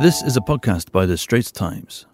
This is a podcast by The Straits Times.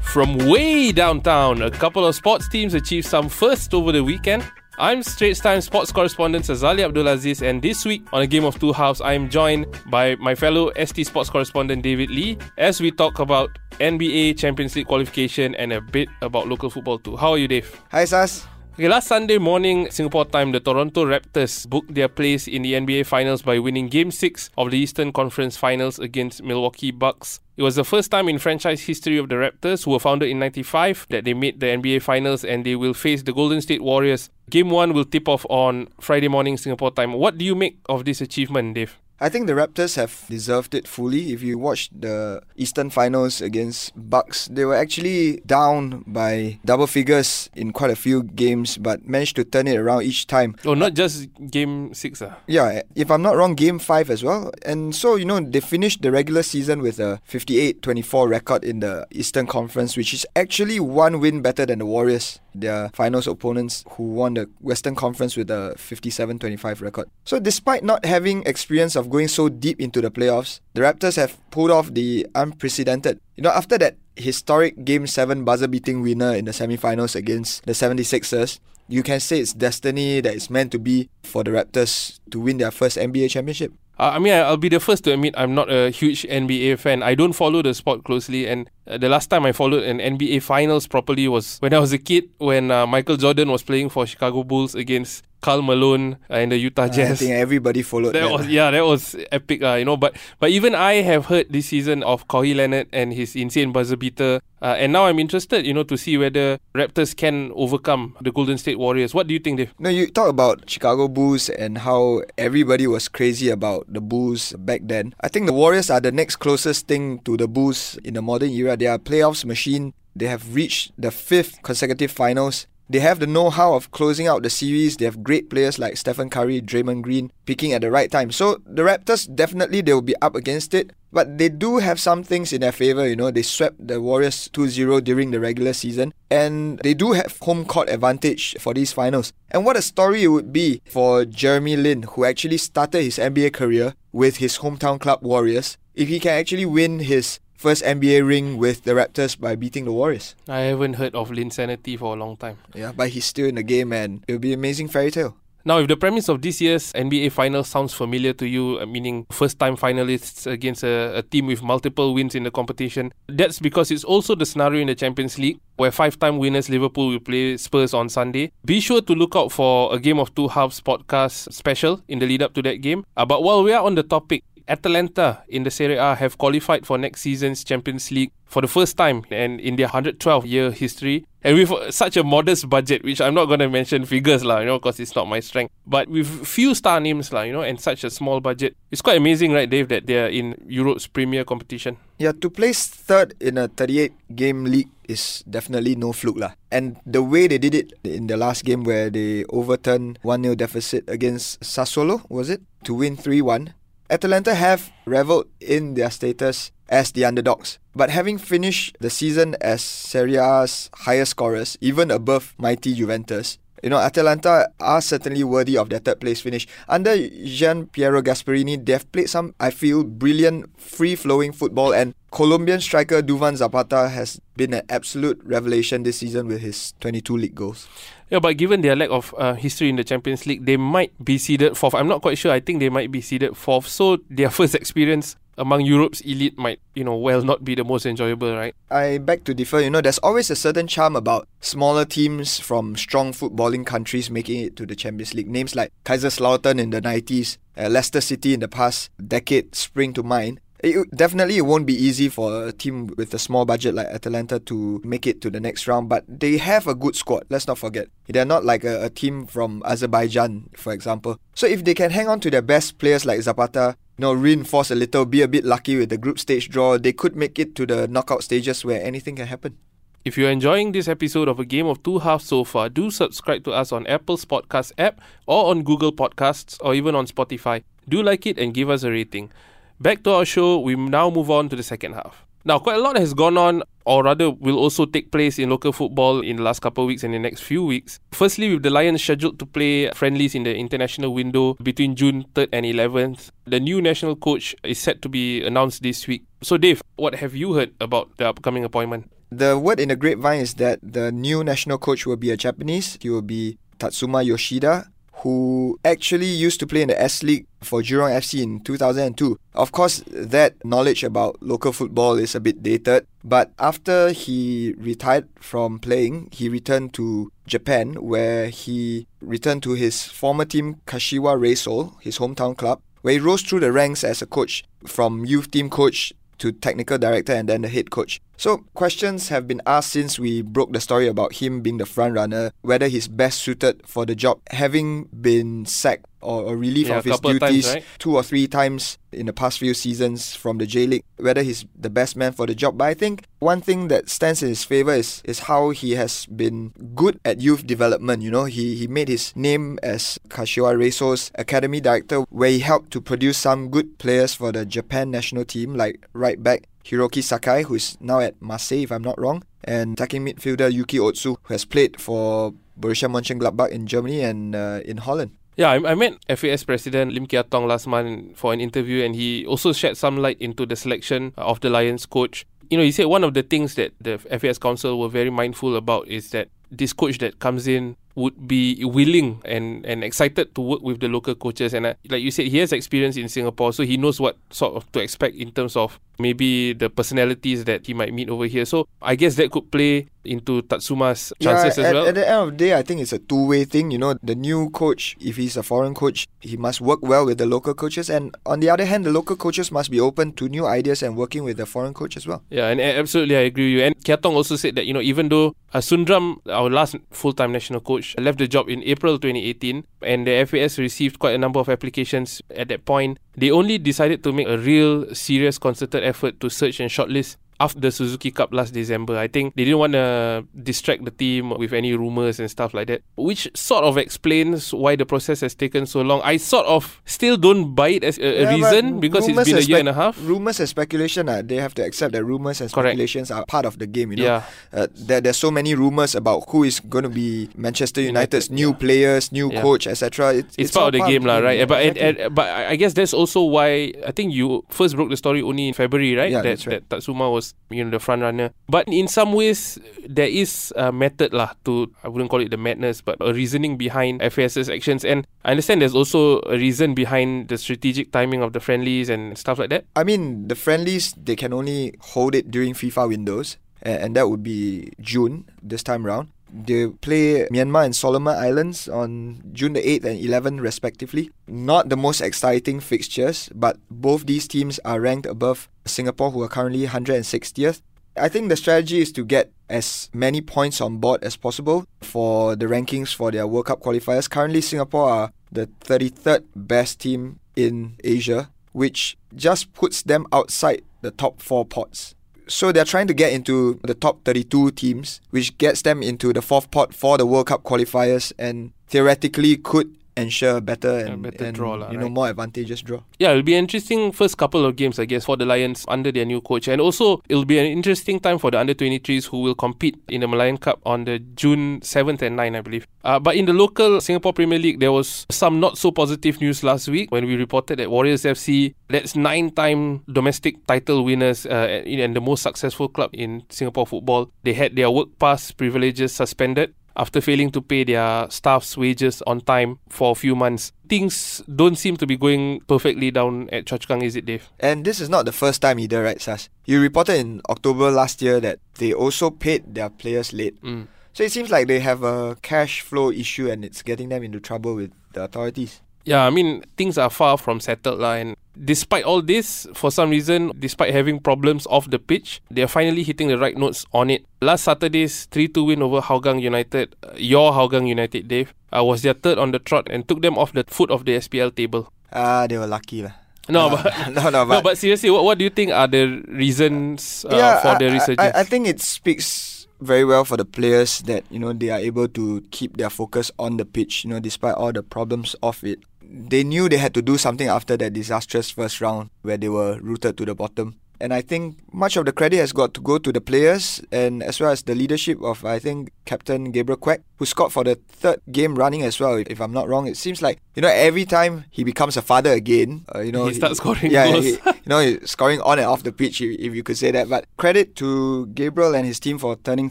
From way downtown, a couple of sports teams achieved some first over the weekend. I'm Straits Times sports correspondent Sazali Abdul Aziz, and this week on a game of two halves, I am joined by my fellow ST sports correspondent David Lee as we talk about NBA Champions League qualification and a bit about local football too. How are you, Dave? Hi, Sas. Okay, last Sunday morning, Singapore time, the Toronto Raptors booked their place in the NBA Finals by winning Game 6 of the Eastern Conference Finals against Milwaukee Bucks. It was the first time in franchise history of the Raptors, who were founded in 95, that they made the NBA Finals and they will face the Golden State Warriors. Game 1 will tip off on Friday morning Singapore time. What do you make of this achievement, Dave? I think the Raptors have deserved it fully. If you watch the Eastern Finals against Bucks, they were actually down by double figures in quite a few games, but managed to turn it around each time. Oh, not just game six, ah. Yeah, if I'm not wrong, game five as well. And so, you know, they finished the regular season with a 58-24 record in the Eastern Conference, which is actually one win better than the Warriors, their finals opponents who won the Western Conference with a 57-25 record. So despite not having experience of going so deep into the playoffs, the Raptors have pulled off the unprecedented. You know, after that historic Game 7 buzzer beating winner in the semifinals against the 76ers, you can say it's destiny that is meant to be for the Raptors to win their first NBA championship. Uh, I mean, I'll be the first to admit I'm not a huge NBA fan. I don't follow the sport closely, and uh, the last time I followed an NBA finals properly was when I was a kid, when uh, Michael Jordan was playing for Chicago Bulls against Karl Malone and the Utah Jazz. I think everybody followed that. that. was yeah, that was epic, uh, you know. But but even I have heard this season of Kawhi Leonard and his insane buzzer beater, uh, and now I'm interested, you know, to see whether Raptors can overcome the Golden State Warriors. What do you think, Dave? No, you talk about Chicago Bulls and how everybody was crazy about the Bulls back then. I think the Warriors are the next closest thing to the Bulls in the modern era. They are a playoffs machine. They have reached the fifth consecutive finals. They have the know-how of closing out the series. They have great players like Stephen Curry, Draymond Green picking at the right time. So the Raptors definitely they will be up against it, but they do have some things in their favor. You know, they swept the Warriors 2-0 during the regular season, and they do have home court advantage for these finals. And what a story it would be for Jeremy Lin, who actually started his NBA career with his hometown club Warriors, if he can actually win his first NBA ring with the Raptors by beating the Warriors. I haven't heard of Linsanity for a long time. Yeah, but he's still in the game and it'll be an amazing fairy tale. Now, if the premise of this year's NBA final sounds familiar to you, uh, meaning first time finalists against a, a, team with multiple wins in the competition, that's because it's also the scenario in the Champions League, where five time winners Liverpool will play Spurs on Sunday. Be sure to look out for a Game of Two Halves podcast special in the lead up to that game. Uh, but while we are on the topic, Atalanta in the Serie A have qualified for next season's Champions League for the first time and in their 112 year history. And with uh, such a modest budget which I'm not going to mention figures lah you know because it's not my strength. But with few star names lah you know and such a small budget it's quite amazing right Dave that they're in Europe's premier competition. Yeah to place third in a 38 game league is definitely no fluke lah. And the way they did it in the last game where they overturned 1-0 deficit against Sassuolo was it? To win 3-1 Atalanta have reveled in their status as the underdogs, but having finished the season as Serie A's highest scorers, even above mighty Juventus, you know, Atalanta are certainly worthy of their third place finish. Under Gian Piero Gasperini, they've played some, I feel, brilliant, free flowing football, and Colombian striker Duvan Zapata has been an absolute revelation this season with his 22 league goals. Yeah, but given their lack of uh, history in the Champions League, they might be seeded fourth. I'm not quite sure. I think they might be seeded fourth. So their first experience among Europe's elite might, you know, well not be the most enjoyable, right? I beg to differ. You know, there's always a certain charm about smaller teams from strong footballing countries making it to the Champions League. Names like Kaiserslautern in the 90s, uh, Leicester City in the past decade spring to mind. It, definitely, it won't be easy for a team with a small budget like Atalanta to make it to the next round, but they have a good squad. Let's not forget. They're not like a, a team from Azerbaijan, for example. So if they can hang on to their best players like Zapata, you know, reinforce a little, be a bit lucky with the group stage draw, they could make it to the knockout stages where anything can happen. If you're enjoying this episode of A Game of Two Halves so far, do subscribe to us on Apple's podcast app or on Google Podcasts or even on Spotify. Do like it and give us a rating. Back to our show, we now move on to the second half. Now, quite a lot has gone on or rather will also take place in local football in the last couple of weeks and the next few weeks. Firstly, with the Lions scheduled to play friendlies in the international window between June 3rd and 11th, the new national coach is set to be announced this week. So, Dave, what have you heard about the upcoming appointment? The word in the grapevine is that the new national coach will be a Japanese. He will be Tatsuma Yoshida, who actually used to play in the S League for Jurong FC in 2002. Of course, that knowledge about local football is a bit dated, but after he retired from playing, he returned to Japan where he returned to his former team Kashiwa Reysol, his hometown club, where he rose through the ranks as a coach from youth team coach to technical director and then the head coach. So questions have been asked since we broke the story about him being the front runner, whether he's best suited for the job, having been sacked or, or relief Yeah, of his duties times, right? two or three times in the past few seasons from the J League, whether he's the best man for the job. But I think one thing that stands in his favour is, is how he has been good at youth development. You know, he, he made his name as Kashiwa Reysol's academy director, where he helped to produce some good players for the Japan national team, like right back Hiroki Sakai, who is now at Marseille, if I'm not wrong, and attacking midfielder Yuki Otsu, who has played for Borussia Mönchengladbach in Germany and uh, in Holland. Yeah, I, I met FAS President Lim Kia Tong last month for an interview, and he also shed some light into the selection of the Lions coach. You know, he said one of the things that the FAS Council were very mindful about is that this coach that comes in would be willing and, and excited to work with the local coaches. And uh, like you said, he has experience in Singapore, so he knows what sort of to expect in terms of maybe the personalities that he might meet over here. So I guess that could play into Tatsuma's chances yeah, as at, well. At the end of the day, I think it's a two-way thing. You know, the new coach, if he's a foreign coach, he must work well with the local coaches, and on the other hand, the local coaches must be open to new ideas and working with the foreign coach as well. Yeah, and absolutely, I agree with you. And Kiatong also said that, you know, even though uh, Sundram, our last full time national coach, left the job in April 2018, and the FAS received quite a number of applications at that point, they only decided to make a real serious concerted effort to search and shortlist after the Suzuki Cup last December. I think they didn't want to distract the team with any rumors and stuff like that, which sort of explains why the process has taken so long. I sort of still don't buy it as a, a Yeah, reason because it's been a and year and a half. Rumors and speculation, uh, they have to accept that rumors and Correct. speculations are part of the game. You know, Yeah. uh, there, there's so many rumors about who is going to be Manchester United's United, new yeah. players, new Yeah. coach, etc. It's, it's, part of the game, lah, right? yeah, but exactly. and, but I guess that's also why I think you first broke the story only in February, right? Yeah, that, right. that Tatsuma was you know the front runner. But in some ways, there is a method lah to I wouldn't call it the madness, but a reasoning behind FAS's actions. And I understand there's also a reason behind the strategic timing of the friendlies and stuff like that. I mean, the friendlies they can only hold it during FIFA windows, and, that would be June this time round. They play Myanmar and Solomon Islands on June the 8th and 11th, respectively. Not the most exciting fixtures, but both these teams are ranked above Singapore, who are currently 160th. I think the strategy is to get as many points on board as possible for the rankings for their World Cup qualifiers. Currently, Singapore are the 33rd best team in Asia, which just puts them outside the top four pots. So they're trying to get into the top 32 teams, which gets them into the fourth pot for the World Cup qualifiers and theoretically could ensure a better and, better and, draw lah, you know right? more advantageous draw. Yeah, it'll be an interesting first couple of games, I guess, for the Lions under their new coach. And also, it'll be an interesting time for the under 23s who will compete in the Merlion Cup on the June 7th and 9th, I believe. Uh, but in the local Singapore Premier League, there was some not so positive news last week when we reported that Warriors FC, that's nine time domestic title winners uh, and the most successful club in Singapore football, they had their work pass privileges suspended after failing to pay their staff's wages on time for a few months. Things don't seem to be going perfectly down at Choa Chu Kang, is it, Dave? And this is not the first time either, right, Sas? You reported in October last year that they also paid their players late. Mm. So it seems like they have a cash flow issue and it's getting them into trouble with the authorities. Yeah, I mean, things are far from settled. lah. and despite all this, for some reason, despite having problems off the pitch, they are finally hitting the right notes on it. Last Saturday's 3 2 win over Hougang United, uh, your Hougang United, Dave, uh, was their third on the trot and took them off the foot of the SPL table. Ah, they were lucky. lah. No, Uh, but. no, no, but, no, but seriously, what, what do you think are the reasons uh, yeah, for the resurgence? I, I think it speaks very well for the players that you know they are able to keep their focus on the pitch. You know, despite all the problems of it, they knew they had to do something after that disastrous first round where they were rooted to the bottom. And I think much of the credit has got to go to the players and as well as the leadership of, I think, Captain Gabriel Quek, who scored for the third game running as well, if I'm not wrong. It seems like, you know, every time he becomes a father again, uh, you know, he starts scoring yeah, goals. he- you know, he's scoring on and off the pitch, if, if you could say that. But credit to Gabriel and his team for turning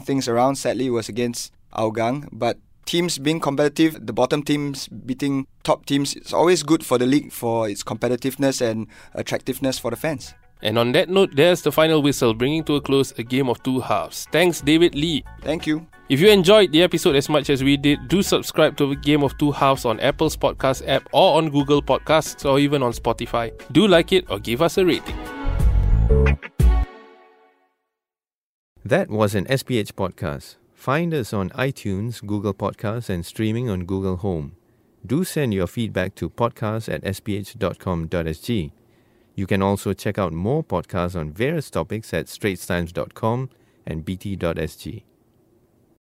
things around. Sadly, it was against Hougang, but teams being competitive, the bottom teams beating top teams, it's always good for the league for its competitiveness and attractiveness for the fans. And on that note, there's the final whistle, bringing to a close a game of two halves. Thanks, David Lee. Thank you. If you enjoyed the episode as much as we did, do subscribe to Game of Two Halves on Apple's podcast app or on Google Podcasts or even on Spotify. Do like it or give us a rating. That was an SPH podcast. Find us on iTunes, Google Podcasts, and streaming on Google Home. Do send your feedback to podcast at sph.com.sg. You can also check out more podcasts on various topics at straitstimes.com and bt.sg.